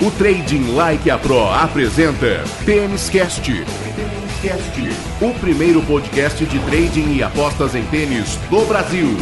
O Trading Like a Pro apresenta Tênis Cast. o primeiro podcast de trading e apostas em tênis do Brasil.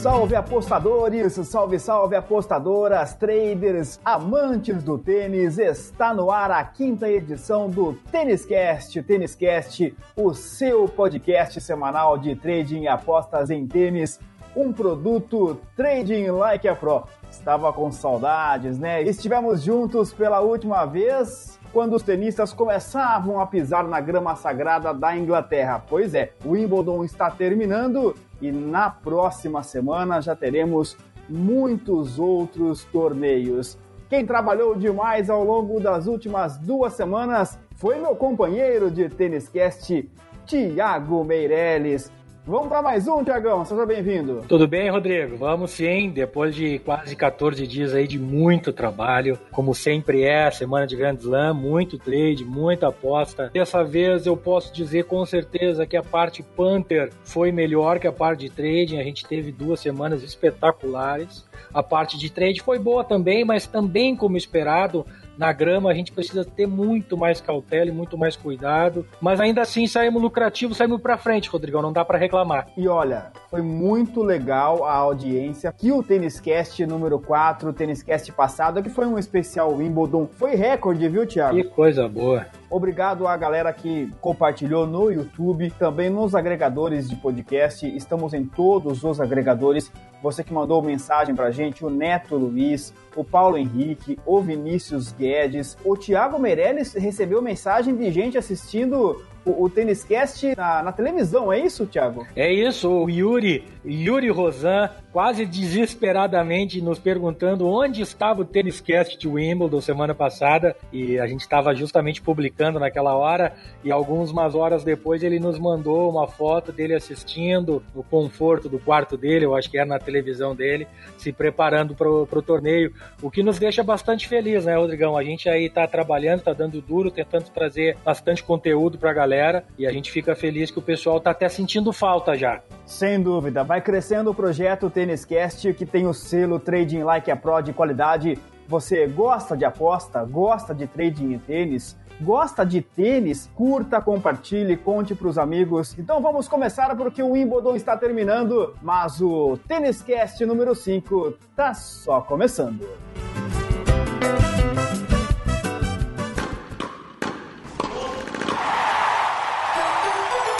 Salve, apostadores, salve, salve apostadoras, traders, amantes do tênis. Está no ar a quinta edição do Têniscast, Têniscast, o seu podcast semanal de trading e apostas em tênis, um produto Trading Like a Pro. Estava com saudades, né? Estivemos juntos pela última vez quando os tenistas começavam a pisar na grama sagrada da Inglaterra. Pois é, o Wimbledon está terminando e na próxima semana já teremos muitos outros torneios. Quem trabalhou demais ao longo das últimas duas semanas foi meu companheiro de Tênis Cast, Tiago Meirelles. Vamos para mais um, Tiagão. Seja bem-vindo. Tudo bem, Rodrigo? Vamos sim. Depois de quase 14 dias aí de muito trabalho, como sempre é, semana de Grand Slam, muito trade, muita aposta. Dessa vez eu posso dizer com certeza que a parte Panther foi melhor que a parte de trading. A gente teve duas semanas espetaculares. A parte de trade foi boa também, mas também como esperado, na grama a gente precisa ter muito mais cautela e muito mais cuidado, mas ainda assim saímos lucrativos, saímos para frente, Rodrigão, não dá para reclamar. E olha, foi muito legal a audiência que o Tênis Cast número 4, o Tênis Cast passado, que foi um especial Wimbledon, foi recorde, viu, Thiago? Que coisa boa. Obrigado à galera que compartilhou no YouTube, também nos agregadores de podcast. Estamos em todos os agregadores. Você que mandou mensagem pra gente, o Neto Luiz, o Paulo Henrique, o Vinícius Guedes, o Thiago Meirelles recebeu mensagem de gente assistindo o, o Tênis Cast na, na, televisão, é isso, Thiago? É isso, o Yuri, Yuri Rosan, quase desesperadamente nos perguntando onde estava o Tênis Cast de Wimbledon semana passada, e a gente estava justamente publicando naquela hora, e algumas horas depois ele nos mandou uma foto dele assistindo no conforto do quarto dele, eu acho que era na televisão dele, se preparando para o torneio, o que nos deixa bastante feliz, né, Rodrigão? A gente aí está trabalhando, está dando duro, tentando trazer bastante conteúdo para a galera. E a gente fica feliz que o pessoal tá até sentindo falta já. Sem dúvida, vai crescendo o projeto Tênis Cast que tem o selo Trading Like a Pro de qualidade. Você gosta de aposta, gosta de trading em tênis? Gosta de tênis? Curta, compartilhe, conte para os amigos. Então vamos começar porque o Wimbledon está terminando, mas o Tênis Cast número 5 tá só começando.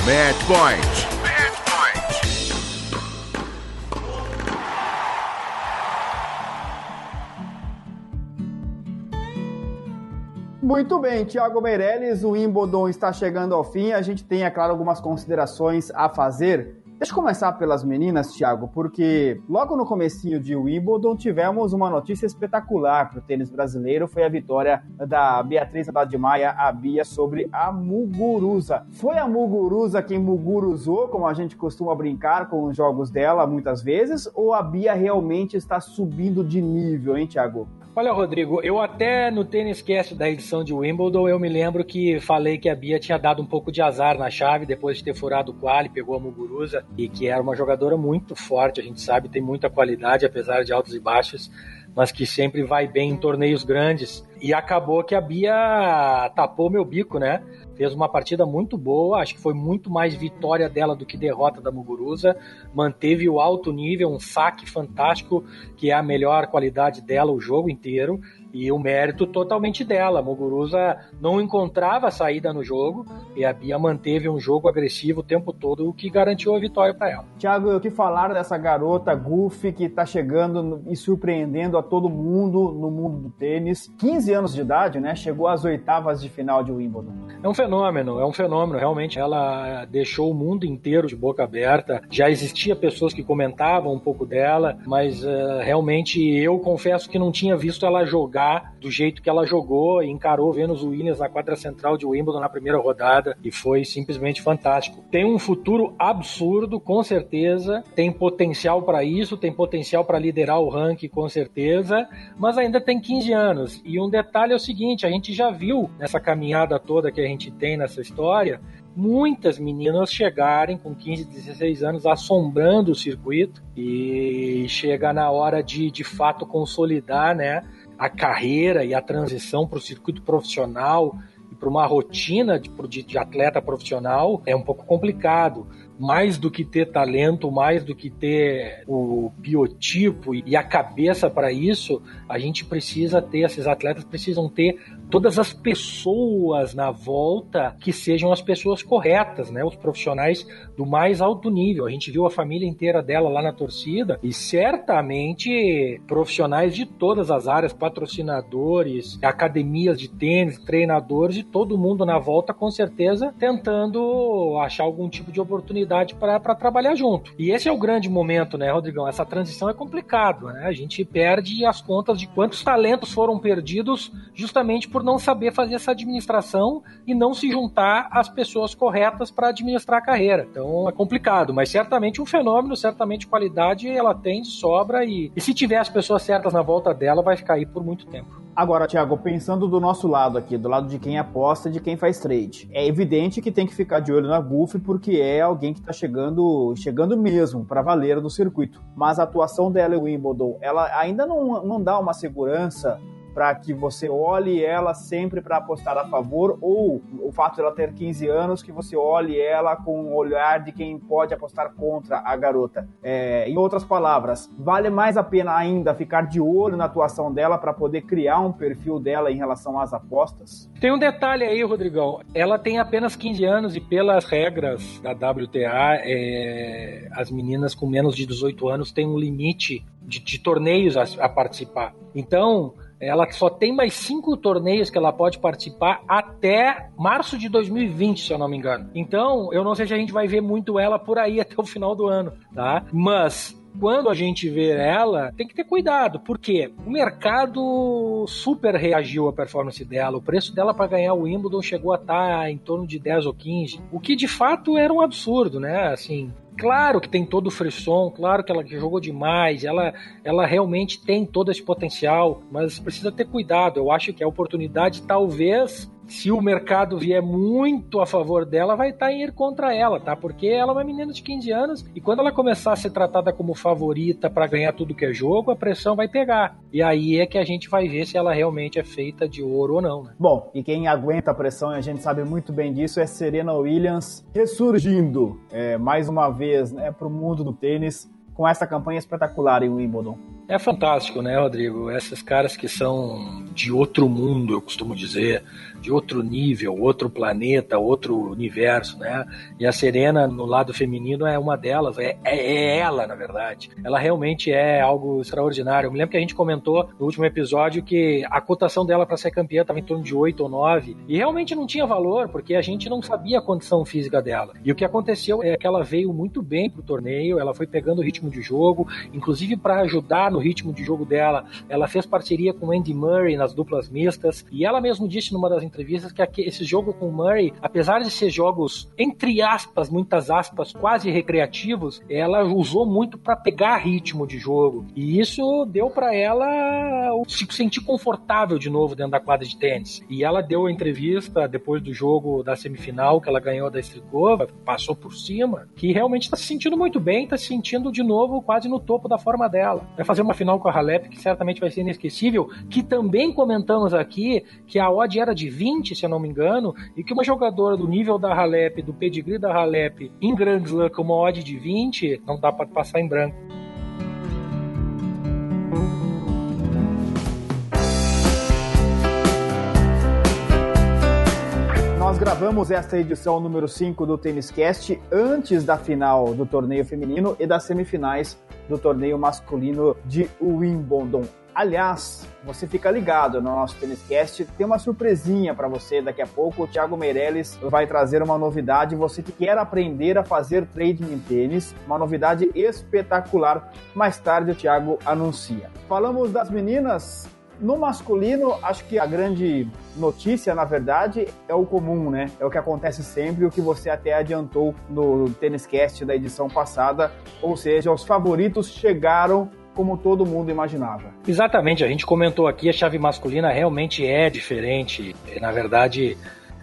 Match Point. Muito bem, Thiago Meirelles, o Wimbledon está chegando ao fim. A gente tem, é claro, algumas considerações a fazer. Deixa eu começar pelas meninas, Thiago, porque logo no comecinho de Wimbledon tivemos uma notícia espetacular para o tênis brasileiro, foi a vitória da Beatriz Haddad Maia, a Bia, sobre a Muguruza. Foi a Muguruza quem muguruzou, como a gente costuma brincar com os jogos dela muitas vezes, ou a Bia realmente está subindo de nível, hein, Thiago? Olha, Rodrigo, eu até no Tênis Cast da edição de Wimbledon, eu me lembro que falei que a Bia tinha dado um pouco de azar na chave depois de ter furado o quali, pegou a Muguruza e que era uma jogadora muito forte, a gente sabe, tem muita qualidade, apesar de altos e baixos, mas que sempre vai bem em torneios grandes. E acabou que a Bia tapou meu bico, né? Fez uma partida muito boa, acho que foi muito mais vitória dela do que derrota da Muguruza. Manteve o alto nível, um saque fantástico, que é a melhor qualidade dela o jogo inteiro. E o mérito totalmente dela. A Muguruza não encontrava saída no jogo e a Bia manteve um jogo agressivo o tempo todo, o que garantiu a vitória para ela. Thiago, o que falar dessa garota Goofy que está chegando e surpreendendo a todo mundo no mundo do tênis? 15 anos de idade, né? Chegou às oitavas de final de Wimbledon. É um fenômeno, é um fenômeno. Realmente, ela deixou o mundo inteiro de boca aberta. Já existia pessoas que comentavam um pouco dela, mas uh, realmente eu confesso que não tinha visto ela jogar jogar do jeito que ela jogou e encarou Venus Williams na quadra central de Wimbledon na primeira rodada e foi simplesmente fantástico. Tem um futuro absurdo, com certeza, tem potencial para isso, tem potencial para liderar o ranking, com certeza, mas ainda tem 15 anos. E um detalhe é o seguinte: a gente já viu nessa caminhada toda que a gente tem nessa história, muitas meninas chegarem com 15, 16 anos assombrando o circuito e chega na hora de de fato consolidar, né, a carreira e a transição para o circuito profissional e para uma rotina de, de, atleta profissional é um pouco complicado mais do que ter talento, mais do que ter o biotipo e a cabeça para isso, a gente precisa ter, esses atletas precisam ter todas as pessoas na volta que sejam as pessoas corretas, né? Os profissionais do mais alto nível. A gente viu a família inteira dela lá na torcida e certamente profissionais de todas as áreas, patrocinadores, academias de tênis, treinadores e todo mundo na volta com certeza tentando achar algum tipo de oportunidade para trabalhar junto. E esse é o grande momento, né, Rodrigão? Essa transição é complicado, né? A gente perde as contas de quantos talentos foram perdidos justamente por não saber fazer essa administração e não se juntar às pessoas corretas para administrar a carreira. Então é complicado, mas certamente um fenômeno, certamente qualidade ela tem de sobra e, e se tiver as pessoas certas na volta dela, vai ficar aí por muito tempo. Agora, Thiago, pensando do nosso lado aqui, do lado de quem aposta e de quem faz trade, é evidente que tem que ficar de olho na Buff porque é alguém que está chegando, chegando mesmo para valer no circuito. Mas a atuação dela em Wimbledon, ela ainda não, não dá uma segurança para que você olhe ela sempre para apostar a favor, ou o fato de ela ter 15 anos, que você olhe ela com o olhar de quem pode apostar contra a garota. É, em outras palavras, vale mais a pena ainda ficar de olho na atuação dela para poder criar um perfil dela em relação às apostas? Tem um detalhe aí, Rodrigão. Ela tem apenas 15 anos e pelas regras da WTA, é, as meninas com menos de 18 anos têm um limite de, de torneios a, a participar. Então, ela só tem mais cinco torneios que ela pode participar até março de 2020, se eu não me engano. Então, eu não sei se a gente vai ver muito ela por aí até o final do ano, tá? Mas quando a gente vê ela, tem que ter cuidado, porque o mercado super reagiu à performance dela. O preço dela para ganhar o Wimbledon chegou a estar tá em torno de 10 ou 15, o que de fato era um absurdo, né? Assim, Claro que tem todo o frisson, claro que ela jogou demais, ela, ela realmente tem todo esse potencial, mas precisa ter cuidado. Eu acho que a oportunidade talvez se o mercado vier muito a favor dela, vai estar tá em ir contra ela, tá? Porque ela é uma menina de 15 anos e quando ela começar a ser tratada como favorita para ganhar tudo que é jogo, a pressão vai pegar. E aí é que a gente vai ver se ela realmente é feita de ouro ou não, né? Bom, e quem aguenta a pressão, e a gente sabe muito bem disso, é Serena Williams ressurgindo é, mais uma vez né, para o mundo do tênis com essa campanha espetacular em Wimbledon. É fantástico, né, Rodrigo? Esses caras que são de outro mundo, eu costumo dizer, de outro nível, outro planeta, outro universo, né? E a Serena, no lado feminino, é uma delas, é, é, é ela, na verdade. Ela realmente é algo extraordinário. Eu me lembro que a gente comentou no último episódio que a cotação dela para ser campeã estava em torno de 8 ou 9, e realmente não tinha valor, porque a gente não sabia a condição física dela. E o que aconteceu é que ela veio muito bem pro torneio, ela foi pegando o ritmo de jogo, inclusive para ajudar no ritmo de jogo dela, ela fez parceria com Andy Murray nas duplas mistas, e ela mesmo disse numa das entrevistas que esse jogo com o Murray, apesar de ser jogos, entre aspas, muitas aspas, quase recreativos, ela usou muito para pegar ritmo de jogo. E isso deu para ela se sentir confortável de novo dentro da quadra de tênis. E ela deu a entrevista depois do jogo da semifinal que ela ganhou da Strikova, passou por cima, que realmente está se sentindo muito bem, está se sentindo de novo quase no topo da forma dela. Vai fazer uma final com a Halep que certamente vai ser inesquecível, que também comentamos aqui que a odd era de 20, se eu não me engano, e que uma jogadora do nível da Halep, do pedigree da Halep, em Grand Slam com uma odd de 20, não dá para passar em branco. Nós gravamos esta edição número 5 do Tênis Cast antes da final do torneio feminino e das semifinais do torneio masculino de Wimbledon. Aliás, você fica ligado no nosso Tênis Cast, tem uma surpresinha para você daqui a pouco. O Thiago Meirelles vai trazer uma novidade. Você que quer aprender a fazer trading em tênis, uma novidade espetacular. Mais tarde o Thiago anuncia. Falamos das meninas. No masculino, acho que a grande notícia, na verdade, é o comum, né? É o que acontece sempre, o que você até adiantou no Tênis Cast da edição passada, ou seja, os favoritos chegaram como todo mundo imaginava. Exatamente, a gente comentou aqui, a chave masculina realmente é diferente. Na verdade,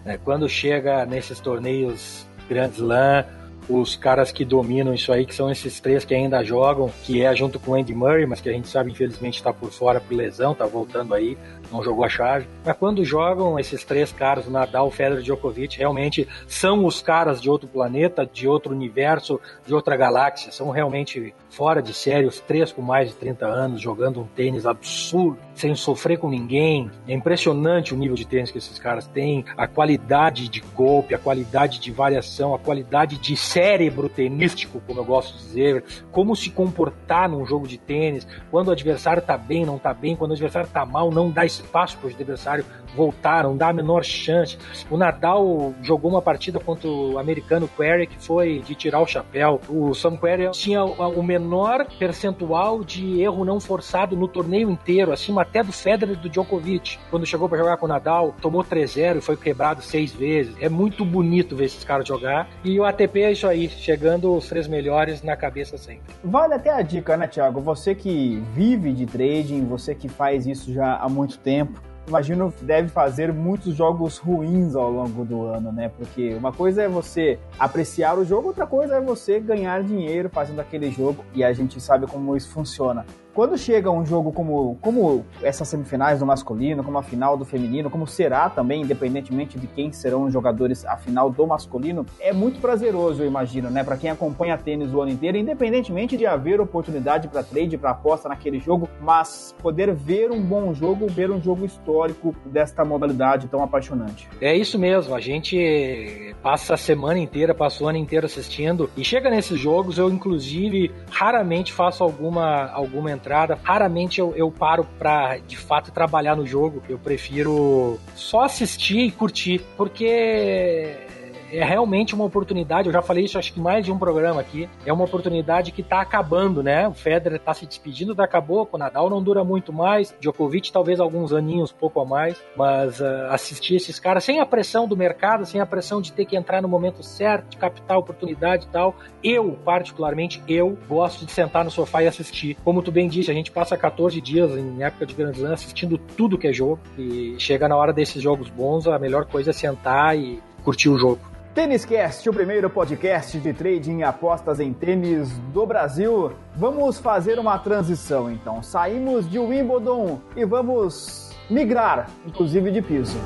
Né? Quando chega nesses torneios Grand Slam, os caras que dominam isso aí, que são esses três que ainda jogam, que é junto com o Andy Murray, mas que a gente sabe, infelizmente, está por fora por lesão, tá voltando aí, não jogou a chave. Mas quando jogam esses três caras, o Nadal, o Federer e Djokovic, realmente são os caras de outro planeta, de outro universo, de outra galáxia. São realmente fora de série, os três com mais de 30 anos, jogando um tênis absurdo, sem sofrer com ninguém. É impressionante o nível de tênis que esses caras têm, a qualidade de golpe, a qualidade de variação, a qualidade de cérebro tenístico, como eu gosto de dizer, como se comportar num jogo de tênis, quando o adversário tá bem, não tá bem, quando o adversário tá mal, não dá espaço para o adversário voltar, não dá a menor chance. O Nadal jogou uma partida contra o americano Query que foi de tirar o chapéu. O Sam Query tinha o menor percentual de erro não forçado no torneio inteiro, acima até do Federer e do Djokovic. Quando chegou para jogar com o Nadal, tomou 3-0 e foi quebrado seis vezes. É muito bonito ver esses caras jogar. E o ATP é isso aí, chegando os três melhores na cabeça sempre. Vale até a dica, né, Thiago? Você que vive de trading, você que faz isso já há muito tempo, imagino deve fazer muitos jogos ruins ao longo do ano, né? Porque uma coisa é você apreciar o jogo, outra coisa é você ganhar dinheiro fazendo aquele jogo e a gente sabe como isso funciona quando chega um jogo como, como essas semifinais do masculino, como a final do feminino, como será também, independentemente de quem serão os jogadores a final do masculino, é muito prazeroso, eu imagino, né? Para quem acompanha tênis o ano inteiro, independentemente de haver oportunidade para trade, para aposta naquele jogo, mas poder ver um bom jogo, ver um jogo histórico desta modalidade tão apaixonante. É isso mesmo, a gente passa a semana inteira, passa o ano inteiro assistindo e chega nesses jogos, eu inclusive raramente faço alguma alguma entrada entrada. Raramente eu, eu paro pra, de fato, trabalhar no jogo. Eu prefiro só assistir e curtir, porque é realmente uma oportunidade, eu já falei isso acho que mais de um programa aqui, é uma oportunidade que tá acabando, né? O Federer tá se despedindo da acabou, o Nadal não dura muito mais, Djokovic talvez alguns aninhos, pouco a mais, mas uh, assistir esses caras sem a pressão do mercado, sem a pressão de ter que entrar no momento certo, de captar oportunidade e tal, eu, particularmente, eu gosto de sentar no sofá e assistir. Como tu bem disse, a gente passa 14 dias em época de Grand Slam assistindo tudo que é jogo e chega na hora desses jogos bons, a melhor coisa é sentar e curtir o jogo. Tênis Cast, o primeiro podcast de trading e apostas em tênis do Brasil. Vamos fazer uma transição então. Saímos de Wimbledon e vamos migrar, inclusive de piso.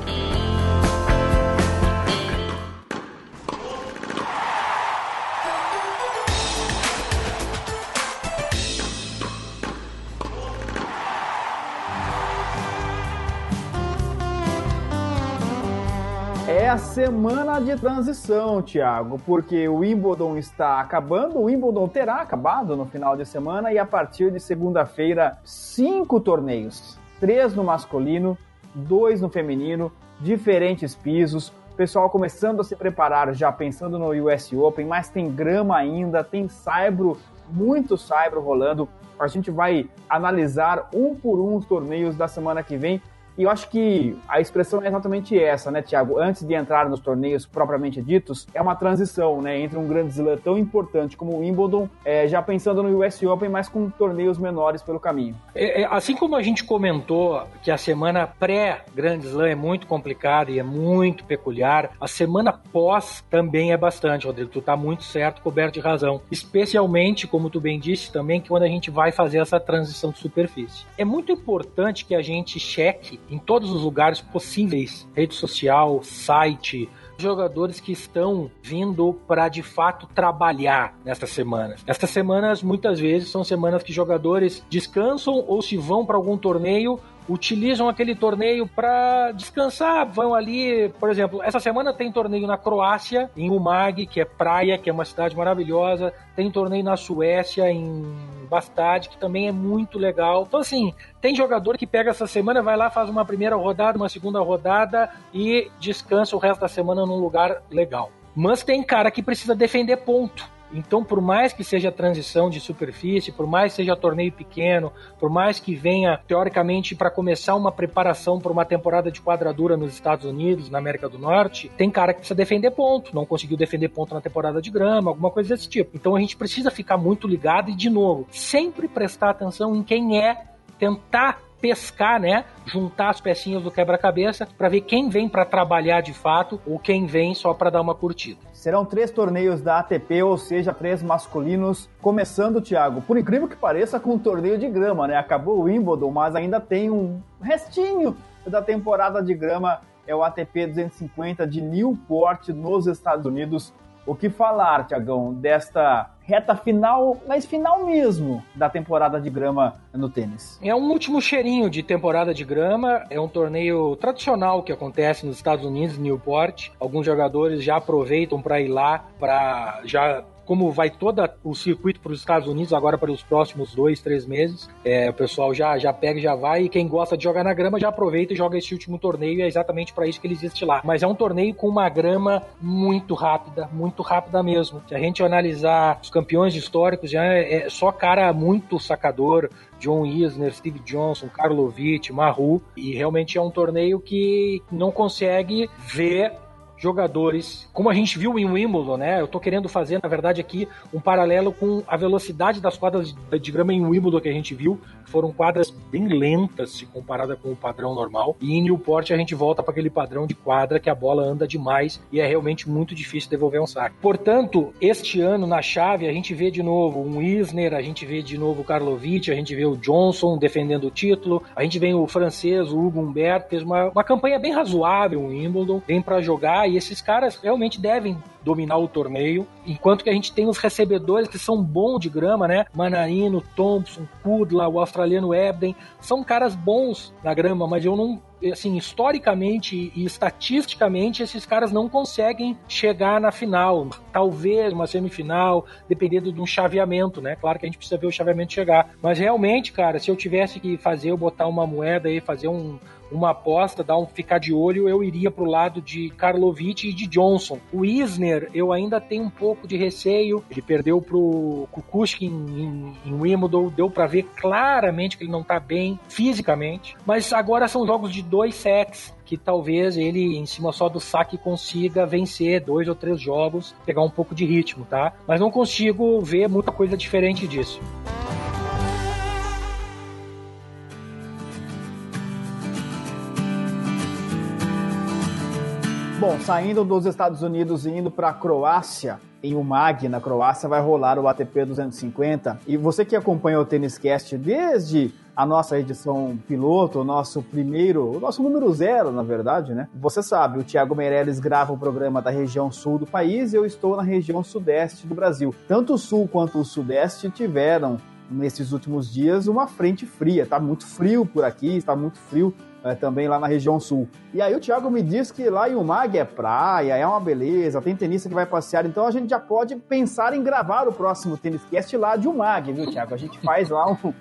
A semana de transição, Thiago, porque o Wimbledon está acabando, o Wimbledon terá acabado no final de semana e a partir de segunda-feira, cinco torneios: três no masculino, dois no feminino, diferentes pisos. O pessoal começando a se preparar já pensando no US Open, mas tem grama ainda, tem saibro, muito saibro rolando. A gente vai analisar um por um os torneios da semana que vem e eu acho que a expressão é exatamente essa, né, Tiago? Antes de entrar nos torneios propriamente ditos, é uma transição, né, entre um grande slam tão importante como o Wimbledon, é, já pensando no US Open, mas com torneios menores pelo caminho. É, é, assim como a gente comentou que a semana pré-Grand Slam é muito complicada e é muito peculiar, a semana pós também é bastante, Rodrigo. Tu tá muito certo, coberto de razão. Especialmente, como tu bem disse também, que quando a gente vai fazer essa transição de superfície. É muito importante que a gente cheque em todos os lugares possíveis rede social, site jogadores que estão vindo para de fato trabalhar nestas semanas. Estas semanas muitas vezes são semanas que jogadores descansam ou se vão para algum torneio utilizam aquele torneio para descansar, vão ali, por exemplo, essa semana tem torneio na Croácia, em Umag, que é praia, que é uma cidade maravilhosa, tem torneio na Suécia, em Bastad, que também é muito legal. Então, assim, tem jogador que pega essa semana, vai lá, faz uma primeira rodada, uma segunda rodada e descansa o resto da semana num lugar legal. Mas tem cara que precisa defender ponto. Então, por mais que seja transição de superfície, por mais que seja torneio pequeno, por mais que venha, teoricamente, para começar uma preparação para uma temporada de quadradura nos Estados Unidos, na América do Norte, tem cara que precisa defender ponto, não conseguiu defender ponto na temporada de grama, alguma coisa desse tipo. Então, a gente precisa ficar muito ligado e, de novo, sempre prestar atenção em quem é, tentar pescar, né? Juntar as pecinhas do quebra-cabeça para ver quem vem para trabalhar de fato ou quem vem só para dar uma curtida. Serão três torneios da ATP, ou seja, três masculinos, começando, Thiago, por incrível que pareça, com um torneio de grama, né? Acabou o Wimbledon, mas ainda tem um restinho da temporada de grama. É o ATP 250 de Newport, nos Estados Unidos. O que falar, Tiagão, desta reta final, mas final mesmo, da temporada de grama no tênis? É um último cheirinho de temporada de grama. É um torneio tradicional que acontece nos Estados Unidos, Newport. Alguns jogadores já aproveitam para ir lá para já como vai todo o circuito para os Estados Unidos agora para os próximos dois, três meses, é, o pessoal já, já pega e já vai, e quem gosta de jogar na grama já aproveita e joga esse último torneio, e é exatamente para isso que ele existe lá. Mas é um torneio com uma grama muito rápida, muito rápida mesmo. Se a gente analisar os campeões históricos, já é, é só cara muito sacador, John Isner, Steve Johnson, Karlovic, Maru, e realmente é um torneio que não consegue ver jogadores, como a gente viu em Wimbledon, né? Eu tô querendo fazer, na verdade, aqui um paralelo com a velocidade das quadras de, grama em Wimbledon que a gente viu, foram quadras bem lentas se comparada com o padrão normal. E em Newport a gente volta para aquele padrão de quadra que a bola anda demais e é realmente muito difícil devolver um saque. Portanto, este ano na chave a gente vê de novo um Isner, a gente vê de novo o Karlovic, a gente vê o Johnson defendendo o título, a gente vê o francês, o Hugo Humbert, fez uma, uma campanha bem razoável em Wimbledon, vem para jogar e esses caras realmente devem dominar o torneio, enquanto que a gente tem os recebedores que são bons de grama, né? Manarino, Thompson, Kudla, o australiano Ebden, são caras bons na grama, mas eu não assim, historicamente e estatisticamente, esses caras não conseguem chegar na final. Talvez uma semifinal, dependendo de um chaveamento, né? Claro que a gente precisa ver o chaveamento chegar. Mas realmente, cara, se eu tivesse que fazer, eu botar uma moeda aí, fazer um, uma aposta, dar um ficar de olho, eu iria pro lado de Karlovic e de Johnson. O Isner, eu ainda tenho um pouco de receio. Ele perdeu pro Kukushkin em, em Wimbledon, deu para ver claramente que ele não tá bem fisicamente. Mas agora são jogos de dois sets que talvez ele, em cima só do saque, consiga vencer dois ou três jogos, pegar um pouco de ritmo, tá? Mas não consigo ver muita coisa diferente disso. Bom, saindo dos Estados Unidos e indo para a Croácia, em Umag, na Croácia, vai rolar o ATP 250. E você que acompanha o Tênis Cast desde a nossa edição piloto, o nosso primeiro, o nosso número zero, na verdade, né? Você sabe, o Thiago Meirelles grava o programa da região sul do país e eu estou na região sudeste do Brasil. Tanto o sul quanto o sudeste tiveram nesses últimos dias uma frente fria. Tá muito frio por aqui, está muito frio é, também lá na região sul. E aí o Thiago me diz que lá em Umag é praia, é uma beleza, tem tenista que vai passear, então a gente já pode pensar em gravar o próximo Tênis Cast lá de Umag, viu, Thiago? A gente faz lá um,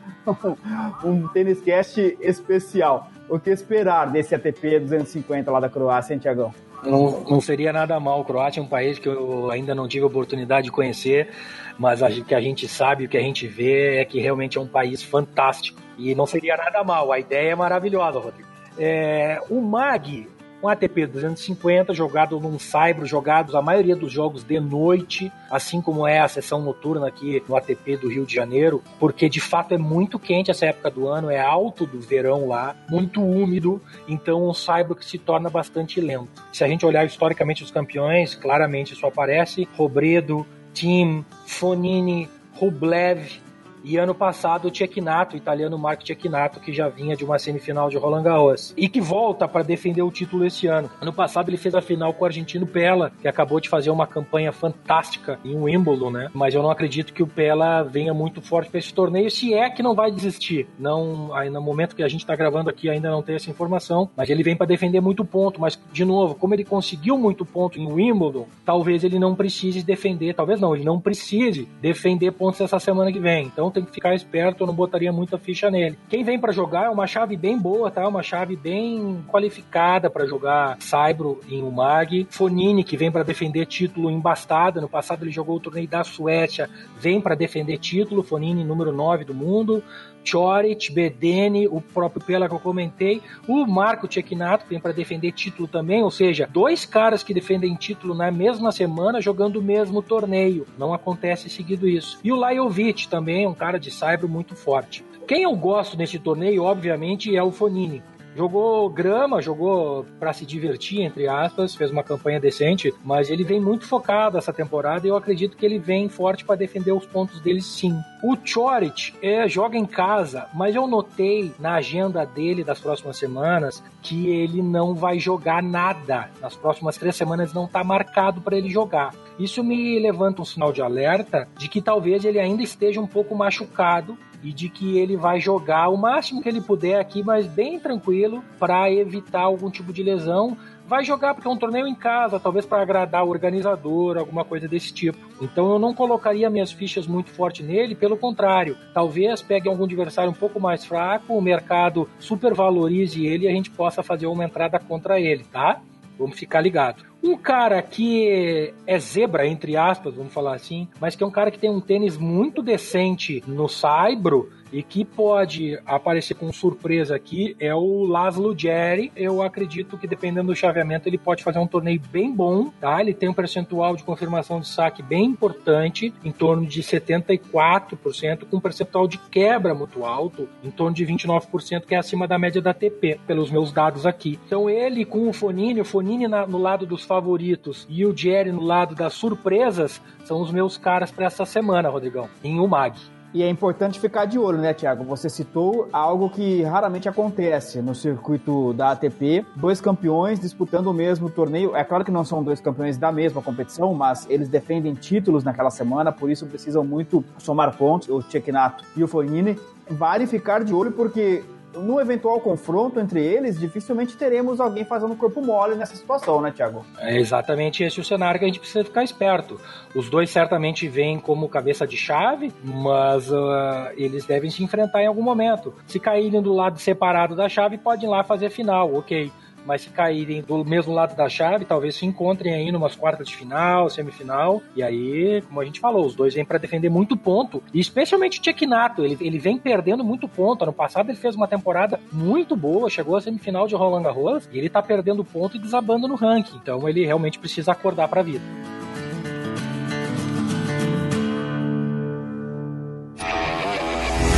um, Tênis Cast especial. O que esperar desse ATP 250 lá da Croácia, hein, Thiagão? Não, não seria nada mal. Croácia é um país que eu ainda não tive a oportunidade de conhecer, mas o que a gente sabe, o que a gente vê é que realmente é um país fantástico. E não seria nada mal. A ideia é maravilhosa, Rodrigo. É, o MAG, um ATP 250 jogado num Saibro, jogados a maioria dos jogos de noite, assim como é a sessão noturna aqui no ATP do Rio de Janeiro, porque de fato é muito quente essa época do ano, é alto do verão lá, muito úmido, então um Saibro que se torna bastante lento. Se a gente olhar historicamente os campeões, claramente isso aparece: Robredo, Tim, Fonini, Rublev, e ano passado o Cecchinato, o italiano Marco Cecchinato, que já vinha de uma semifinal de Roland Garros. E que volta para defender o título esse ano. Ano passado ele fez a final com o argentino Pella, que acabou de fazer uma campanha fantástica em Wimbledon, né? Mas eu não acredito que o Pella venha muito forte para esse torneio, se é que não vai desistir. Não, aí no momento que a gente está gravando aqui ainda não tem essa informação, mas ele vem para defender muito ponto. Mas, de novo, como ele conseguiu muito ponto em Wimbledon, talvez ele não precise defender, talvez não, ele não precise defender pontos essa semana que vem. Então tem que ficar esperto, eu não botaria muita ficha nele. Quem vem para jogar é uma chave bem boa, tá? Uma chave bem qualificada para jogar Saibro em Umag. Fonini, que vem para defender título embastada. No passado ele jogou o torneio da Suécia, vem para defender título. Fonini, número 9 do mundo. Choric, Bedene, o próprio Pela que eu comentei, o Marco que vem para defender título também, ou seja, dois caras que defendem título na mesma semana jogando o mesmo torneio. Não acontece seguido isso. E o Lajovic também, um cara de cyber muito forte. Quem eu gosto nesse torneio, obviamente, é o Fonini. Jogou grama, jogou para se divertir, entre aspas, fez uma campanha decente, mas ele vem muito focado essa temporada e eu acredito que ele vem forte para defender os pontos dele sim. O Chorich é, joga em casa, mas eu notei na agenda dele das próximas semanas que ele não vai jogar nada. Nas próximas três semanas não está marcado para ele jogar. Isso me levanta um sinal de alerta de que talvez ele ainda esteja um pouco machucado e de que ele vai jogar o máximo que ele puder aqui, mas bem tranquilo, para evitar algum tipo de lesão. Vai jogar porque é um torneio em casa, talvez para agradar o organizador, alguma coisa desse tipo. Então eu não colocaria minhas fichas muito forte nele, pelo contrário, talvez pegue algum adversário um pouco mais fraco, o mercado supervalorize ele e a gente possa fazer uma entrada contra ele, tá? Vamos ficar ligado. Um cara que é zebra, entre aspas, vamos falar assim, mas que é um cara que tem um tênis muito decente no saibro e que pode aparecer com surpresa aqui é o Laszlo Jerry. Eu acredito que dependendo do chaveamento ele pode fazer um torneio bem bom, tá? Ele tem um percentual de confirmação de saque bem importante, em torno de 74%, com um percentual de quebra muito alto, em torno de 29%, que é acima da média da TP, pelos meus dados aqui. Então ele com o Fonini, o Fonini na, no lado dos favoritos e o Jerry no lado das surpresas, são os meus caras para essa semana, Rodrigão, em UMAG. E é importante ficar de olho, né, Thiago? Você citou algo que raramente acontece no circuito da ATP. Dois campeões disputando o mesmo torneio. É claro que não são dois campeões da mesma competição, mas eles defendem títulos naquela semana, por isso precisam muito somar pontos, o Cecchinato e o Fognini. Vale ficar de olho porque no eventual confronto entre eles, dificilmente teremos alguém fazendo corpo mole nessa situação, né, Thiago? É exatamente esse o cenário que a gente precisa ficar esperto. Os dois certamente vêm como cabeça de chave, mas uh, eles devem se enfrentar em algum momento. Se caírem do lado separado da chave, podem lá fazer final, ok mas se caírem do mesmo lado da chave, talvez se encontrem aí numas quartas de final, semifinal, e aí, como a gente falou, os dois vêm para defender muito ponto, e especialmente o Tchekinato, ele, ele vem perdendo muito ponto, ano passado ele fez uma temporada muito boa, chegou à semifinal de Roland Garros, e ele tá perdendo ponto e desabando no ranking, então ele realmente precisa acordar para a vida.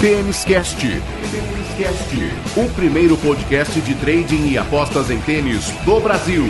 Tênis O primeiro podcast de trading e apostas em tênis do Brasil.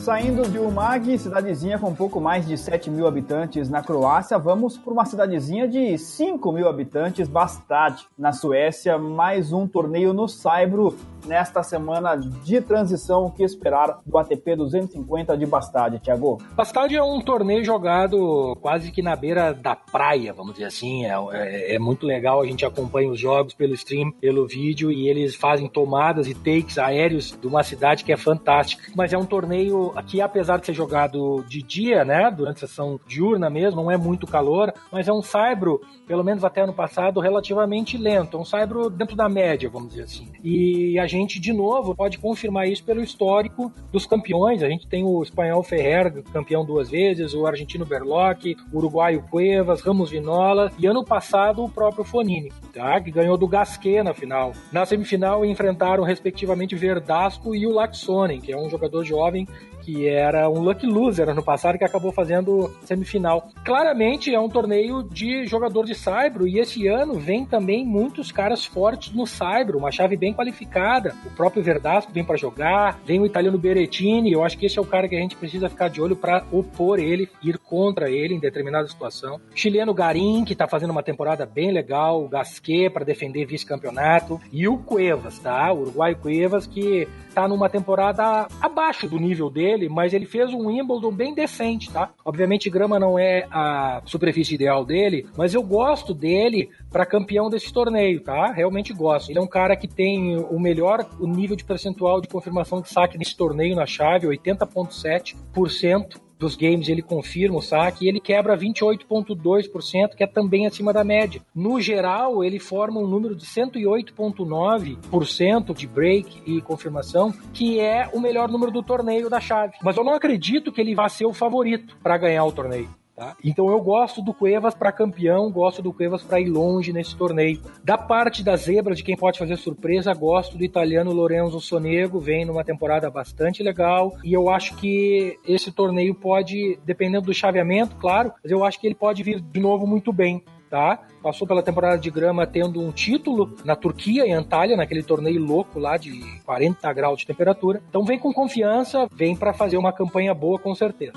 Saindo de Umag, cidadezinha com pouco mais de 7 mil habitantes na Croácia, vamos para uma cidadezinha de 5 mil habitantes, Bastad, na Suécia. Mais um torneio no Saibro nesta semana de transição. O que esperar do ATP 250 de Bastad, Thiago? Bastad é um torneio jogado quase que na beira da praia, vamos dizer assim. É, é, é muito legal, a gente acompanha os jogos pelo stream, pelo vídeo, e eles fazem tomadas e takes aéreos de uma cidade que é fantástica. Mas é um torneio Aqui, apesar de ser jogado de dia, né, durante a sessão diurna mesmo, não é muito calor, mas é um saibro, pelo menos até ano passado, relativamente lento. É um saibro dentro da média, vamos dizer assim. E a gente, de novo, pode confirmar isso pelo histórico dos campeões. A gente tem o espanhol Ferrer, campeão duas vezes, o argentino Berloc, o uruguaio Cuevas, Ramos Vinola e ano passado o próprio Fonini, tá? que ganhou do Gasquet na final. Na semifinal enfrentaram respectivamente Verdasco e o Laxonen, que é um jogador jovem que era um lucky loser ano passado, que acabou fazendo semifinal. Claramente é um torneio de jogador de Saibro, e esse ano vem também muitos caras fortes no Saibro, uma chave bem qualificada. O próprio Verdasco vem para jogar, vem o italiano Berettini, eu acho que esse é o cara que a gente precisa ficar de olho para opor ele, ir contra ele em determinada situação. Chileno Garim, que tá fazendo uma temporada bem legal, o Gasquet para defender vice-campeonato, e o Cuevas, tá? O uruguaio Cuevas, que tá numa temporada abaixo do nível dele, mas ele fez um Wimbledon bem decente, tá? Obviamente grama não é a superfície ideal dele, mas eu gosto dele para campeão desse torneio, tá? Realmente gosto. Ele é um cara que tem o melhor o nível de percentual de confirmação de saque nesse torneio na chave, 80.7% dos games ele confirma o saque e ele quebra 28,2%, que é também acima da média. No geral, ele forma um número de 108,9% de break e confirmação, que é o melhor número do torneio da chave. Mas eu não acredito que ele vá ser o favorito para ganhar o torneio. Tá? Então eu gosto do Cuevas para campeão, gosto do Cuevas para ir longe nesse torneio. Da parte da zebra, de quem pode fazer surpresa, gosto do italiano Lorenzo Sonego, vem numa temporada bastante legal e eu acho que esse torneio pode, dependendo do chaveamento, claro, mas eu acho que ele pode vir de novo muito bem. Tá? Passou pela temporada de grama tendo um título na Turquia, em Antalya, naquele torneio louco lá de 40 graus de temperatura. Então vem com confiança, vem para fazer uma campanha boa com certeza.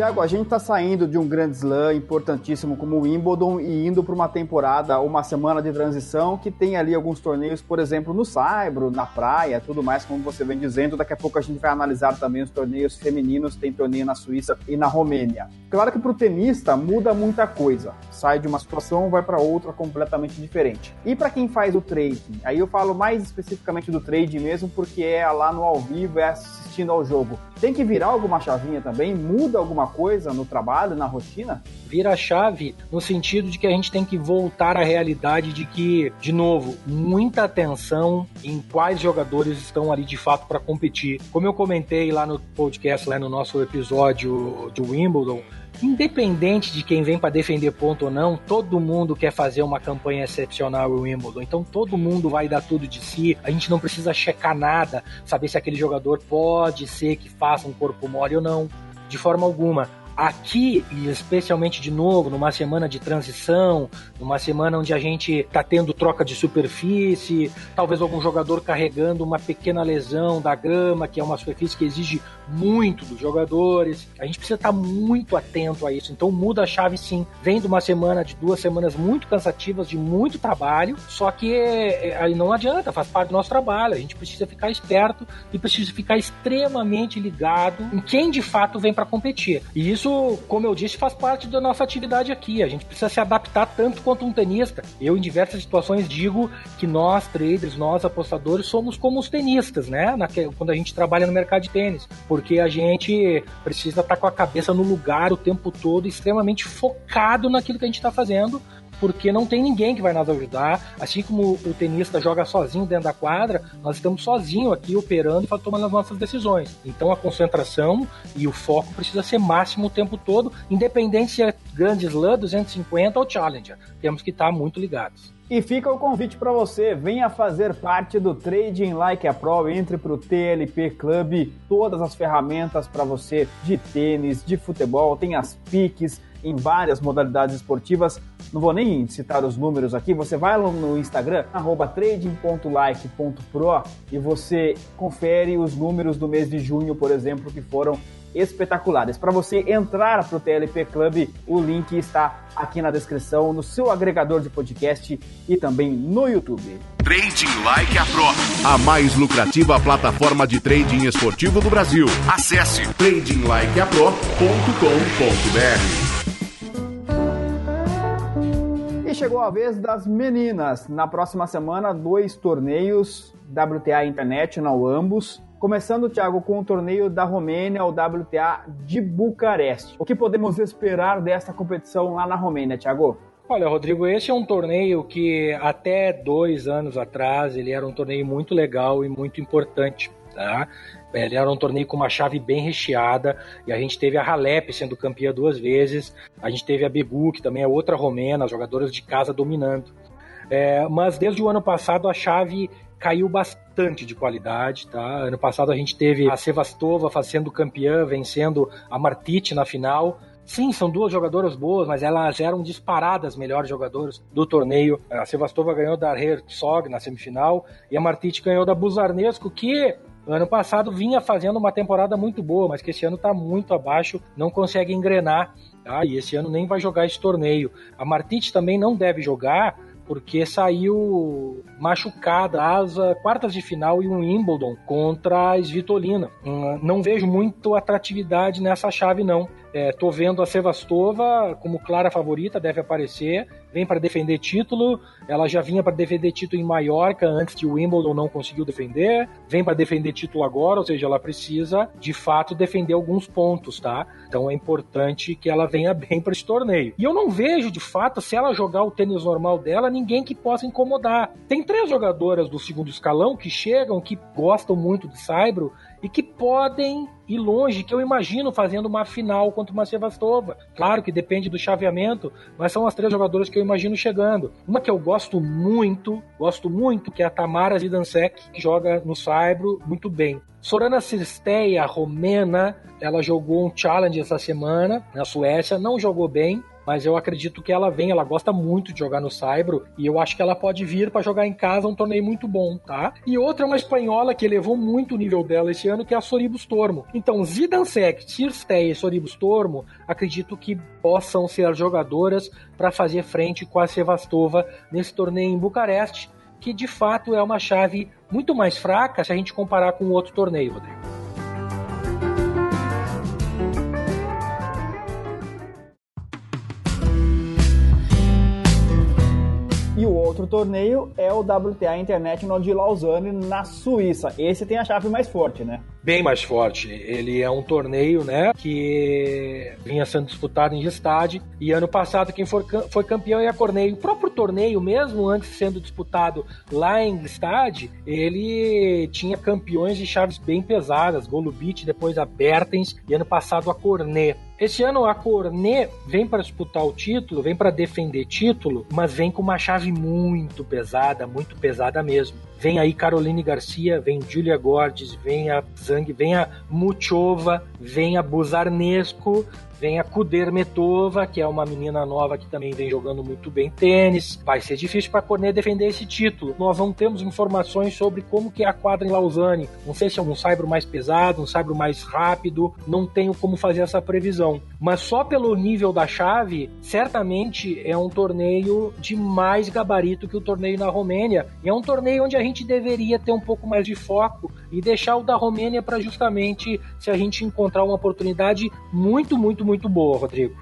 Tiago, a gente está saindo de um grande slam importantíssimo como o Wimbledon e indo para uma temporada, uma semana de transição que tem ali alguns torneios, por exemplo, no Saibro, na praia, tudo mais, como você vem dizendo. Daqui a pouco a gente vai analisar também os torneios femininos, tem torneio na Suíça e na Romênia. Claro que para o tenista muda muita coisa. Sai de uma situação, vai para outra completamente diferente. E para quem faz o trading, aí eu falo mais especificamente do trading mesmo, porque é lá no ao vivo, é assistindo ao jogo. Tem que virar alguma chavinha também? Muda alguma coisa no trabalho, na rotina? Vira a chave no sentido de que a gente tem que voltar à realidade de que, de novo, muita atenção em quais jogadores estão ali de fato para competir. Como eu comentei lá no podcast, lá no nosso episódio de Wimbledon, independente de quem vem para defender ponto ou não, todo mundo quer fazer uma campanha excepcional em Wimbledon. Então todo mundo vai dar tudo de si. A gente não precisa checar nada, saber se aquele jogador pode ser que faça um corpo mole ou não. De forma alguma. Aqui, e especialmente de novo, numa semana de transição, numa semana onde a gente está tendo troca de superfície, talvez algum jogador carregando uma pequena lesão da grama, que é uma superfície que exige muito dos jogadores. A gente precisa estar tá muito atento a isso. Então muda a chave sim. Vem de uma semana, de duas semanas muito cansativas, de muito trabalho, só que é, aí não adianta, faz parte do nosso trabalho. A gente precisa ficar esperto e precisa ficar extremamente ligado em quem de fato vem para competir. E isso isso, como eu disse, faz parte da nossa atividade aqui. A gente precisa se adaptar tanto quanto um tenista. Eu, em diversas situações, digo que nós, traders, nós, apostadores, somos como os tenistas, né? Quando a gente trabalha no mercado de tênis. Porque a gente precisa estar com a cabeça no lugar o tempo todo, extremamente focado naquilo que a gente está fazendo porque não tem ninguém que vai nos ajudar. Assim como o tenista joga sozinho dentro da quadra, nós estamos sozinhos aqui operando e tomando as nossas decisões. Então a concentração e o foco precisa ser máximo o tempo todo, independente se é grande slam, 250 ou challenger. Temos que estar muito ligados. E fica o convite para você, venha fazer parte do Trading Like a Pro, entre para o TLP Club, todas as ferramentas para você de tênis, de futebol, tem as piques, em várias modalidades esportivas. Não vou nem citar os números aqui, você vai lá no Instagram, trading.like.pro e você confere os números do mês de junho, por exemplo, que foram espetaculares. Para você entrar para o TLP Club, o link está aqui na descrição, no seu agregador de podcast e também no YouTube. Trading Like a Pro, a mais lucrativa plataforma de trading esportivo do Brasil. Acesse tradinglikeapro.com.br. E chegou a vez das meninas. Na próxima semana, dois torneios WTA International, ambos. Começando, Thiago, com o torneio da Romênia, o WTA de Bucareste. O que podemos esperar dessa competição lá na Romênia, Thiago? Olha, Rodrigo, esse é um torneio que até dois anos atrás ele era um torneio muito legal e muito importante. Tá? Ele era um torneio com uma chave bem recheada e a gente teve a Halep sendo campeã duas vezes, a gente teve a Begu, que também é outra romena, jogadoras de casa dominando. É, mas desde o ano passado a chave caiu bastante de qualidade, tá? Ano passado a gente teve a Sevastova sendo campeã, vencendo a Martite na final. Sim, são duas jogadoras boas, mas elas eram disparadas melhores jogadoras do torneio. A Sevastova ganhou da Herzog na semifinal e a Martite ganhou da Buzarnesco, que ano passado vinha fazendo uma temporada muito boa, mas que esse ano está muito abaixo, não consegue engrenar. Tá? E esse ano nem vai jogar esse torneio. A Martite também não deve jogar porque saiu machucada asa quartas de final e um Wimbledon contra a Svitolina. Hum, não vejo muito atratividade nessa chave não. É, tô vendo a Sevastova como clara favorita, deve aparecer. Vem para defender título. Ela já vinha para defender título em Maiorca antes que o Wimbledon não conseguiu defender. Vem para defender título agora, ou seja, ela precisa de fato defender alguns pontos, tá? Então é importante que ela venha bem para esse torneio. E eu não vejo de fato, se ela jogar o tênis normal dela, ninguém que possa incomodar. Tem três jogadoras do segundo escalão que chegam, que gostam muito de Saibro e que podem ir longe, que eu imagino fazendo uma final contra uma Sevastova. Claro que depende do chaveamento, mas são as três jogadoras que eu imagino chegando. Uma que eu gosto muito, gosto muito, que é a Tamara Zidansek, que joga no Saibro muito bem. Sorana Cirsteia, romena, ela jogou um challenge essa semana na Suécia, não jogou bem, mas eu acredito que ela vem, ela gosta muito de jogar no Saibro e eu acho que ela pode vir para jogar em casa um torneio muito bom, tá? E outra é uma espanhola que elevou muito o nível dela esse ano, que é a Soribus Tormo. Então, Zidansek, Cirstei e Soribus Tormo, acredito que possam ser jogadoras para fazer frente com a Sevastova nesse torneio em Bucareste, que de fato é uma chave muito mais fraca se a gente comparar com outro torneio, Rodrigo. E o outro torneio é o WTA International de Lausanne, na Suíça. Esse tem a chave mais forte, né? Bem mais forte. Ele é um torneio, né, que vinha sendo disputado em Gestade. E ano passado quem foi, foi campeão é a Corneio. O próprio torneio, mesmo antes sendo disputado lá em Gestade, ele tinha campeões de chaves bem pesadas. Golubit, depois a Bertens e ano passado a Cornet. Esse ano a Cornet vem para disputar o título, vem para defender título, mas vem com uma chave muito pesada, muito pesada mesmo. Vem aí Caroline Garcia, vem Julia Gordes, vem a Zang, vem a Muchova, vem a Buzarnesco, Vem a Kudermetova, que é uma menina nova que também vem jogando muito bem tênis. Vai ser difícil para a Cornet defender esse título. Nós não temos informações sobre como que é a quadra em Lausanne. Não sei se é um saibro mais pesado, um saibro mais rápido. Não tenho como fazer essa previsão. Mas só pelo nível da chave, certamente é um torneio de mais gabarito que o torneio na Romênia. E é um torneio onde a gente deveria ter um pouco mais de foco e deixar o da Romênia para justamente se a gente encontrar uma oportunidade muito, muito, muito boa, Rodrigo.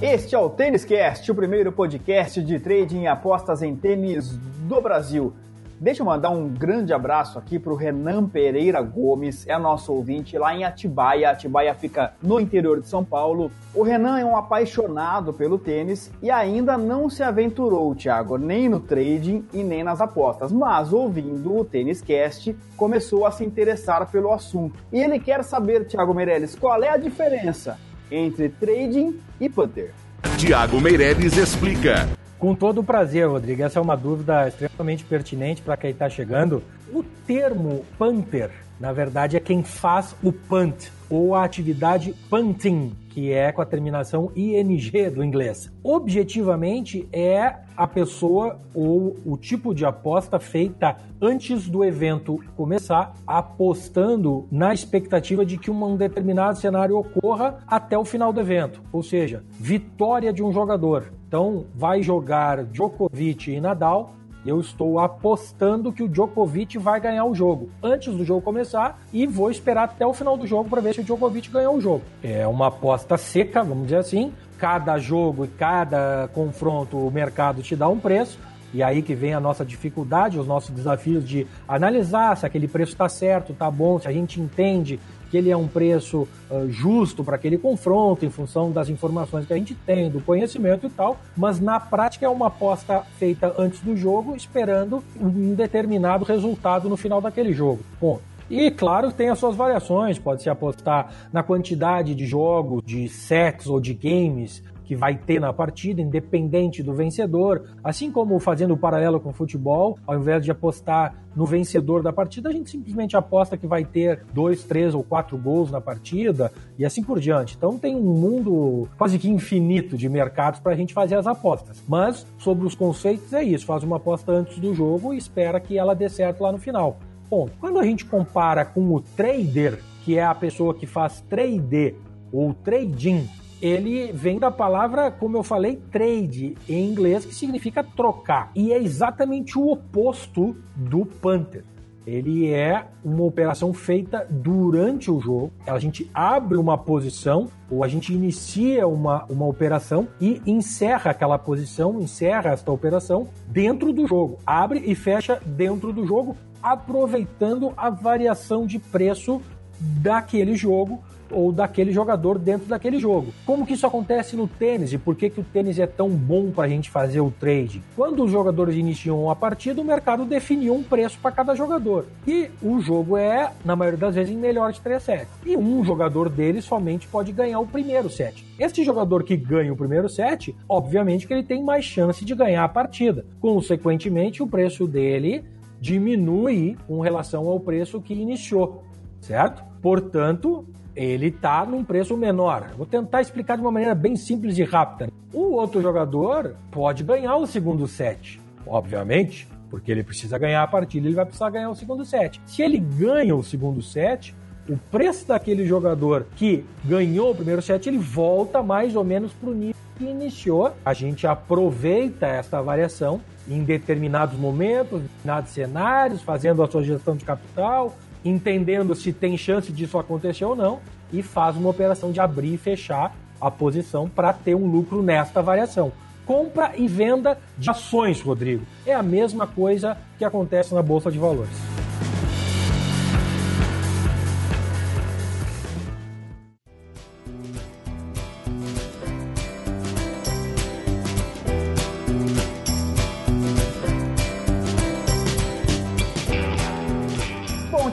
Este é o Tênis Cast, o primeiro podcast de trading e apostas em tênis do Brasil. Deixa eu mandar um grande abraço aqui para o Renan Pereira Gomes, é nosso ouvinte lá em Atibaia. Atibaia fica no interior de São Paulo. O Renan é um apaixonado pelo tênis e ainda não se aventurou, Thiago, nem no trading e nem nas apostas, mas ouvindo o Tênis Cast, começou a se interessar pelo assunto. E ele quer saber, Thiago Meirelles, qual é a diferença entre trading e putter. Tiago Meirelles explica. Com todo o prazer, Rodrigo. Essa é uma dúvida extremamente pertinente para quem está chegando. O termo punter, na verdade, é quem faz o punt, ou a atividade punting, que é com a terminação ing do inglês. Objetivamente, é a pessoa ou o tipo de aposta feita antes do evento começar, apostando na expectativa de que um determinado cenário ocorra até o final do evento, ou seja, vitória de um jogador. Então, vai jogar Djokovic e Nadal. Eu estou apostando que o Djokovic vai ganhar o jogo antes do jogo começar e vou esperar até o final do jogo para ver se o Djokovic ganhou o jogo. É uma aposta seca, vamos dizer assim. Cada jogo e cada confronto o mercado te dá um preço. E aí que vem a nossa dificuldade, os nossos desafios de analisar se aquele preço está certo, está bom, se a gente entende que ele é um preço uh, justo para aquele confronto, em função das informações que a gente tem, do conhecimento e tal, mas na prática é uma aposta feita antes do jogo, esperando um determinado resultado no final daquele jogo. Ponto. E claro, tem as suas variações, pode se apostar na quantidade de jogos, de sets ou de games que vai ter na partida, independente do vencedor. Assim como fazendo o paralelo com o futebol, ao invés de apostar no vencedor da partida, a gente simplesmente aposta que vai ter dois, três ou quatro gols na partida e assim por diante. Então tem um mundo quase que infinito de mercados para a gente fazer as apostas. Mas sobre os conceitos é isso: faz uma aposta antes do jogo e espera que ela dê certo lá no final. Bom, quando a gente compara com o trader, que é a pessoa que faz trade ou trading, ele vem da palavra, como eu falei, trade em inglês, que significa trocar. E é exatamente o oposto do punter. ele é uma operação feita durante o jogo. A gente abre uma posição ou a gente inicia uma, uma operação e encerra aquela posição, encerra esta operação dentro do jogo. Abre e fecha dentro do jogo, aproveitando a variação de preço daquele jogo ou daquele jogador dentro daquele jogo. Como que isso acontece no tênis e por que, que o tênis é tão bom para a gente fazer o trade? Quando os jogadores iniciam a partida, o mercado definiu um preço para cada jogador. E o jogo é, na maioria das vezes, em melhor de três sets. E um jogador deles somente pode ganhar o primeiro set. Este jogador que ganha o primeiro set, obviamente que ele tem mais chance de ganhar a partida. Consequentemente, o preço dele diminui com relação ao preço que iniciou, certo? Portanto, ele está num preço menor. Vou tentar explicar de uma maneira bem simples e rápida. O outro jogador pode ganhar o segundo set, obviamente, porque ele precisa ganhar a partida, ele vai precisar ganhar o segundo set. Se ele ganha o segundo set, o preço daquele jogador que ganhou o primeiro set, ele volta mais ou menos para o nível que iniciou. A gente aproveita esta variação em determinados momentos, em determinados cenários, fazendo a sua gestão de capital, entendendo se tem chance disso acontecer ou não, e faz uma operação de abrir e fechar a posição para ter um lucro nesta variação. Compra e venda de ações, Rodrigo. É a mesma coisa que acontece na Bolsa de Valores.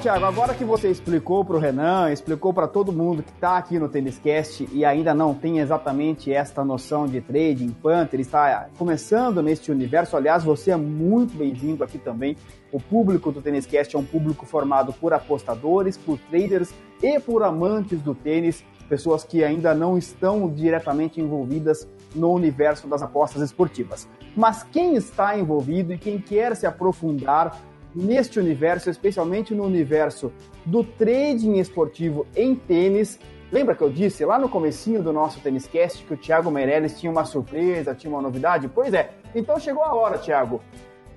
Thiago, agora que você explicou para o Renan, explicou para todo mundo que está aqui no Têniscast e ainda não tem exatamente esta noção de trading, Panther, está começando neste universo. Aliás, você é muito bem-vindo aqui também. O público do Têniscast é um público formado por apostadores, por traders e por amantes do tênis, pessoas que ainda não estão diretamente envolvidas no universo das apostas esportivas. Mas quem está envolvido e quem quer se aprofundar neste universo, especialmente no universo do trading esportivo em tênis. Lembra que eu disse lá no comecinho do nosso Têniscast que o Thiago Meirelles tinha uma surpresa, tinha uma novidade? Pois é, então chegou a hora, Thiago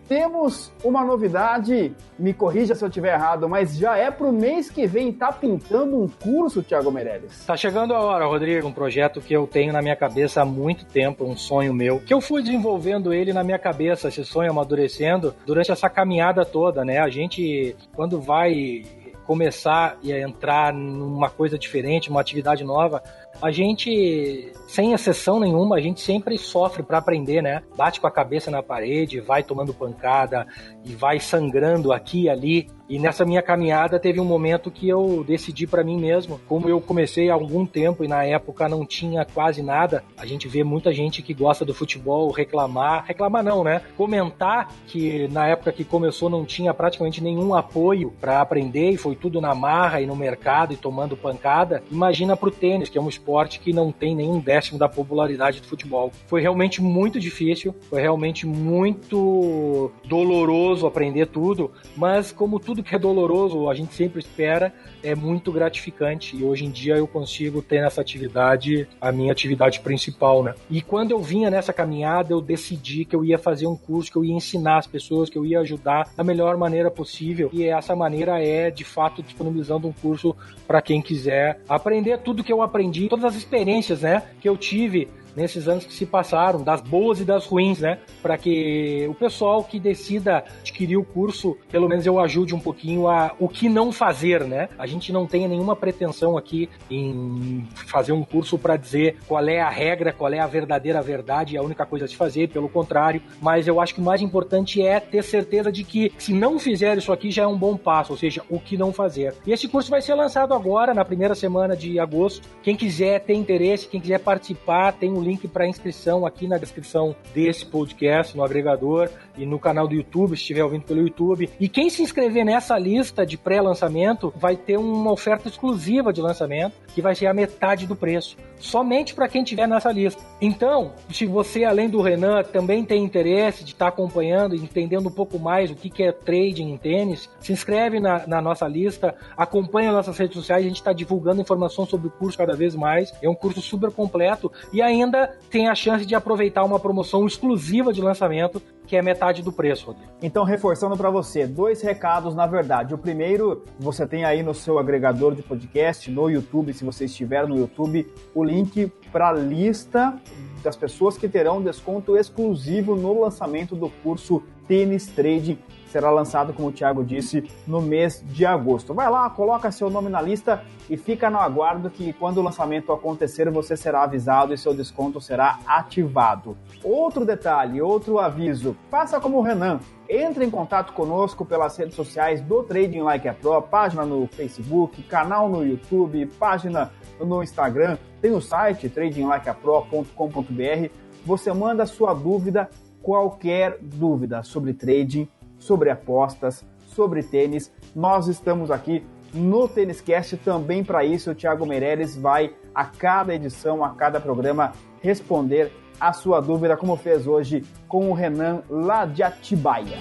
temos uma novidade, me corrija se eu estiver errado, mas já é pro mês que vem, tá pintando um curso, Thiago Meirelles? Tá chegando a hora, Rodrigo, um projeto que eu tenho na minha cabeça há muito tempo, um sonho meu, que eu fui desenvolvendo ele na minha cabeça, esse sonho amadurecendo durante essa caminhada toda, né? A gente, quando vai começar e entrar numa coisa diferente, uma atividade nova, a gente, sem exceção nenhuma, a gente sempre sofre para aprender, né? Bate com a cabeça na parede, vai tomando pancada e vai sangrando aqui e ali. E nessa minha caminhada teve um momento que eu decidi para mim mesmo, como eu comecei há algum tempo e na época não tinha quase nada, a gente vê muita gente que gosta do futebol reclamar, reclamar não, né? Comentar que na época que começou não tinha praticamente nenhum apoio para aprender e foi tudo na marra e no mercado e tomando pancada. Imagina pro tênis, que é um esporte que não tem nenhum décimo da popularidade do futebol. Foi realmente muito difícil, foi realmente muito doloroso aprender tudo, mas como tudo que é doloroso, a gente sempre espera, é muito gratificante e hoje em dia eu consigo ter nessa atividade a minha atividade principal, né? E quando eu vinha nessa caminhada, eu decidi que eu ia fazer um curso, que eu ia ensinar as pessoas, que eu ia ajudar da melhor maneira possível. E essa maneira é, de fato, disponibilizando um curso para quem quiser aprender tudo que eu aprendi todas as experiências, né, que eu tive nesses anos que se passaram, das boas e das ruins, né? Para que o pessoal que decida adquirir o curso, pelo menos eu ajude um pouquinho a o que não fazer, né? A gente não tem nenhuma pretensão aqui em fazer um curso para dizer qual é a regra, qual é a verdadeira verdade, a única coisa a se fazer, pelo contrário, mas eu acho que o mais importante é ter certeza de que se não fizer isso aqui já é um bom passo, ou seja, o que não fazer. E esse curso vai ser lançado agora, na primeira semana de agosto. Quem quiser ter interesse, quem quiser participar, tem o link para inscrição aqui na descrição desse podcast, no agregador e no canal do YouTube, se estiver ouvindo pelo YouTube. E quem se inscrever nessa lista de pré-lançamento vai ter uma oferta exclusiva de lançamento, que vai ser a metade do preço, somente para quem estiver nessa lista. Então, se você, além do Renan, também tem interesse de estar tá acompanhando e entendendo um pouco mais o que, que é trading em tênis, se inscreve na, na nossa lista, acompanha nossas redes sociais, a gente está divulgando informação sobre o curso cada vez mais. É um curso super completo e ainda tem a chance de aproveitar uma promoção exclusiva de lançamento que é metade do preço, Rodrigo. Então, reforçando para você, dois recados na verdade. O primeiro, você tem aí no seu agregador de podcast, no YouTube, se você estiver no YouTube, o link para a lista das pessoas que terão desconto exclusivo no lançamento do curso Tênis Trade será lançado, como o Thiago disse, no mês de agosto. Vai lá, coloca seu nome na lista e fica no aguardo que quando o lançamento acontecer, você será avisado e seu desconto será ativado. Outro detalhe, outro aviso, faça como o Renan. Entre em contato conosco pelas redes sociais do Trading Like a Pro, página no Facebook, canal no YouTube, página no Instagram, tem o site tradinglikeapro.com.br. Você manda sua dúvida, qualquer dúvida sobre trading, sobre apostas, sobre tênis. Nós estamos aqui no Tênis Cast também para isso. O Thiago Meirelles vai a cada edição, a cada programa responder a sua dúvida, como fez hoje com o Renan lá de Atibaia.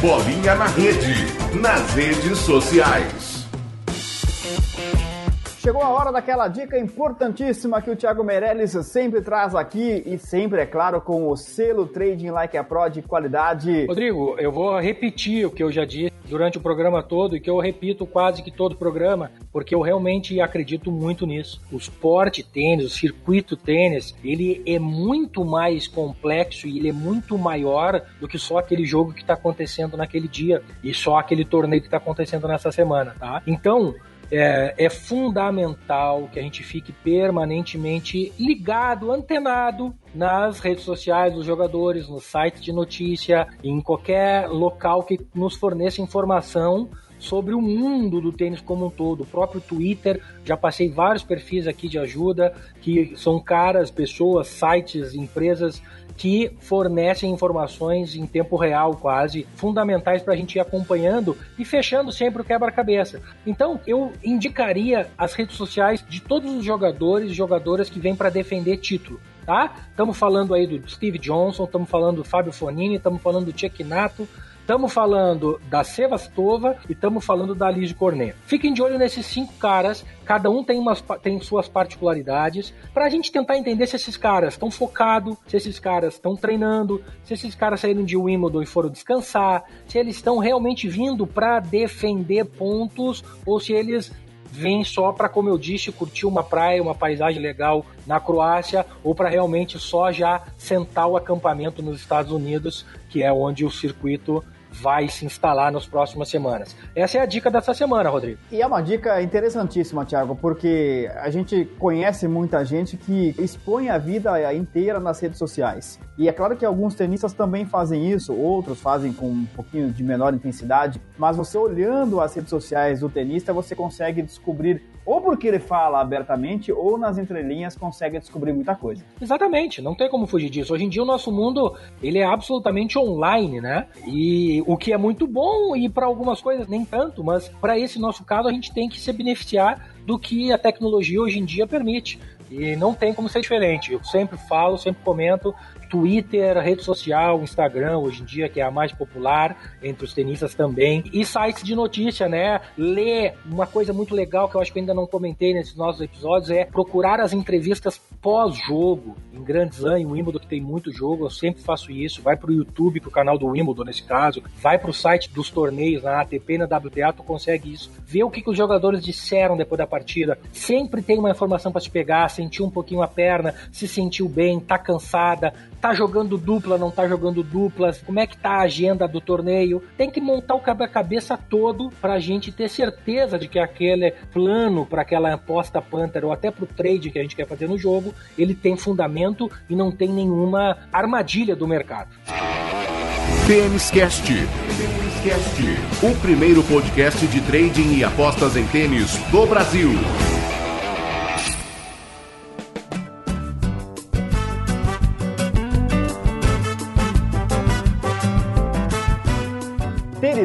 Bolinha na rede, nas redes sociais. Chegou a hora daquela dica importantíssima que o Thiago Meirelles sempre traz aqui e sempre, é claro, com o selo Trading Like a Pro de qualidade. Rodrigo, eu vou repetir o que eu já disse durante o programa todo e que eu repito quase que todo programa, porque eu realmente acredito muito nisso. O esporte tênis, o circuito tênis, ele é muito mais complexo e ele é muito maior do que só aquele jogo que está acontecendo naquele dia e só aquele torneio que está acontecendo nessa semana, tá? Então, é, é, fundamental que a gente fique permanentemente ligado, antenado nas redes sociais dos jogadores, nos sites de notícia, em qualquer local que nos forneça informação sobre o mundo do tênis como um todo. O próprio Twitter, já passei vários perfis aqui de ajuda, que são caras, pessoas, sites, empresas que fornecem informações em tempo real, quase, fundamentais para a gente ir acompanhando e fechando sempre o quebra-cabeça. Então, eu indicaria as redes sociais de todos os jogadores e jogadoras que vêm para defender título. Tá? Estamos falando aí do Steve Johnson, estamos falando do Fábio Fonini, estamos falando do Chuck Nato, Estamos falando da Sevastova e estamos falando da Alice Cornet. Fiquem de olho nesses cinco caras, cada um tem, umas, tem suas particularidades, para a gente tentar entender se esses caras estão focados, se esses caras estão treinando, se esses caras saíram de Wimbledon e foram descansar, se eles estão realmente vindo para defender pontos ou se eles vêm só para, como eu disse, curtir uma praia, uma paisagem legal na Croácia, ou para realmente só já sentar o acampamento nos Estados Unidos, que é onde o circuito vai se instalar nas próximas semanas. Essa é a dica dessa semana, Rodrigo. E é uma dica interessantíssima, Thiago, porque a gente conhece muita gente que expõe a vida inteira nas redes sociais. E é claro que alguns tenistas também fazem isso, outros fazem com um pouquinho de menor intensidade, mas você olhando as redes sociais do tenista, você consegue descobrir ou porque ele fala abertamente, ou nas entrelinhas consegue descobrir muita coisa. Exatamente, não tem como fugir disso. Hoje em dia o nosso mundo ele é absolutamente online, né? E o que é muito bom e para algumas coisas nem tanto, mas para esse nosso caso a gente tem que se beneficiar do que a tecnologia hoje em dia permite. E não tem como ser diferente. Eu sempre falo, sempre comento, Twitter, rede social, Instagram, hoje em dia, que é a mais popular entre os tenistas também, e sites de notícia, né? Ler uma coisa muito legal que eu acho que ainda não comentei nesses nossos episódios é procurar as entrevistas pós-jogo em grandes Slam, em Wimbledon, que tem muito jogo, eu sempre faço isso. Vai pro YouTube, pro canal do Wimbledon nesse caso, vai pro site dos torneios, na ATP na WTA, tu consegue isso. Ver o que, que os jogadores disseram depois da partida. Sempre tem uma informação para te pegar, sentir um pouquinho a perna, se sentiu bem, tá cansada, tá jogando dupla, não tá jogando duplas, como é que tá a agenda do torneio. Tem que montar o quebra-cabeça todo pra gente ter certeza de que aquele plano para aquela aposta Panther ou até pro trade que a gente quer fazer no jogo, ele tem fundamento e não tem nenhuma armadilha do mercado. Tênis Cast. O primeiro podcast de trading e apostas em tênis do Brasil.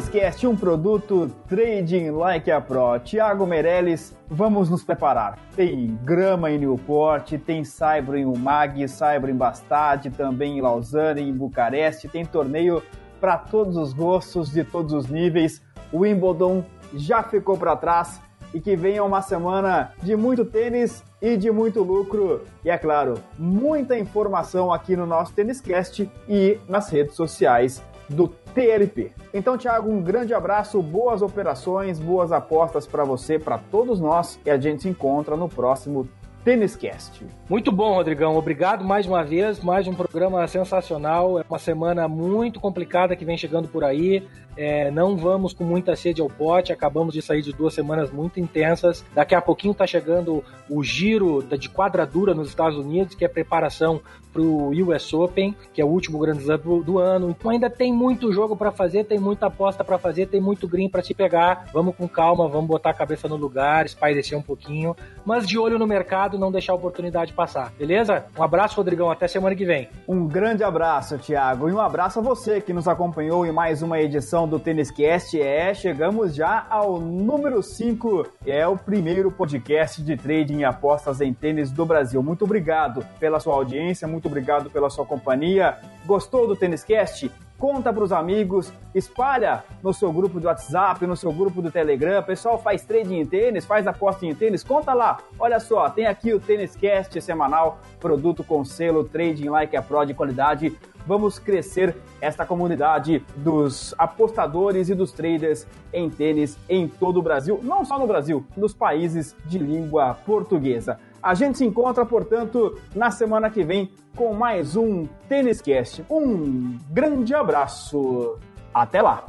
Têniscast, um produto Trading Like a Pro. Tiago Meirelles, vamos nos preparar. Tem grama em Newport, tem Saibro em Umag, Saibro em Bastade, também em Lausanne, em Bucareste. Tem torneio para todos os gostos, de todos os níveis. O Wimbledon já ficou para trás e que venha uma semana de muito tênis e de muito lucro. E é claro, muita informação aqui no nosso Tênis Cast e nas redes sociais do TLP. Então, Thiago, um grande abraço, boas operações, boas apostas para você, para todos nós, e a gente se encontra no próximo Tênis Cast. Muito bom, Rodrigão. Obrigado mais uma vez. Mais um programa sensacional. É uma semana muito complicada que vem chegando por aí. É, não vamos com muita sede ao pote. Acabamos de sair de duas semanas muito intensas. Daqui a pouquinho está chegando o giro de quadradura nos Estados Unidos, que é preparação para o US Open, que é o último Grand Slam do, do, ano. Então ainda tem muito jogo para fazer, tem muita aposta para fazer, tem muito green para se pegar. Vamos com calma, vamos botar a cabeça no lugar, espairecer um pouquinho, mas de olho no mercado, não deixar a oportunidade passar. Beleza? Um abraço, Rodrigão. Até semana que vem. Um grande abraço, Thiago, e um abraço a você que nos acompanhou em mais uma edição do Tênis Cast. É, chegamos já ao número 5, é o primeiro podcast de trading e apostas em tênis do Brasil. Muito obrigado pela sua audiência, muito obrigado pela sua companhia. Gostou do Tênis Cast? Conta para os amigos, espalha no seu grupo do WhatsApp, no seu grupo do Telegram. Pessoal faz trading em tênis, faz aposta em tênis, conta lá. Olha só, tem aqui o Tênis Cast semanal, produto com selo Trading Like a Pro de qualidade vamos crescer esta comunidade dos apostadores e dos traders em tênis em todo o Brasil, não só no Brasil, nos países de língua portuguesa. A gente se encontra, portanto, na semana que vem com mais um Tênis Cast. Um grande abraço. Até lá.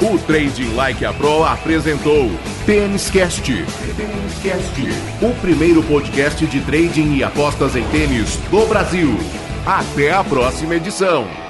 O Trading Like a Pro apresentou Tênis Cast. O primeiro podcast de trading e apostas em tênis do Brasil. Até a próxima edição.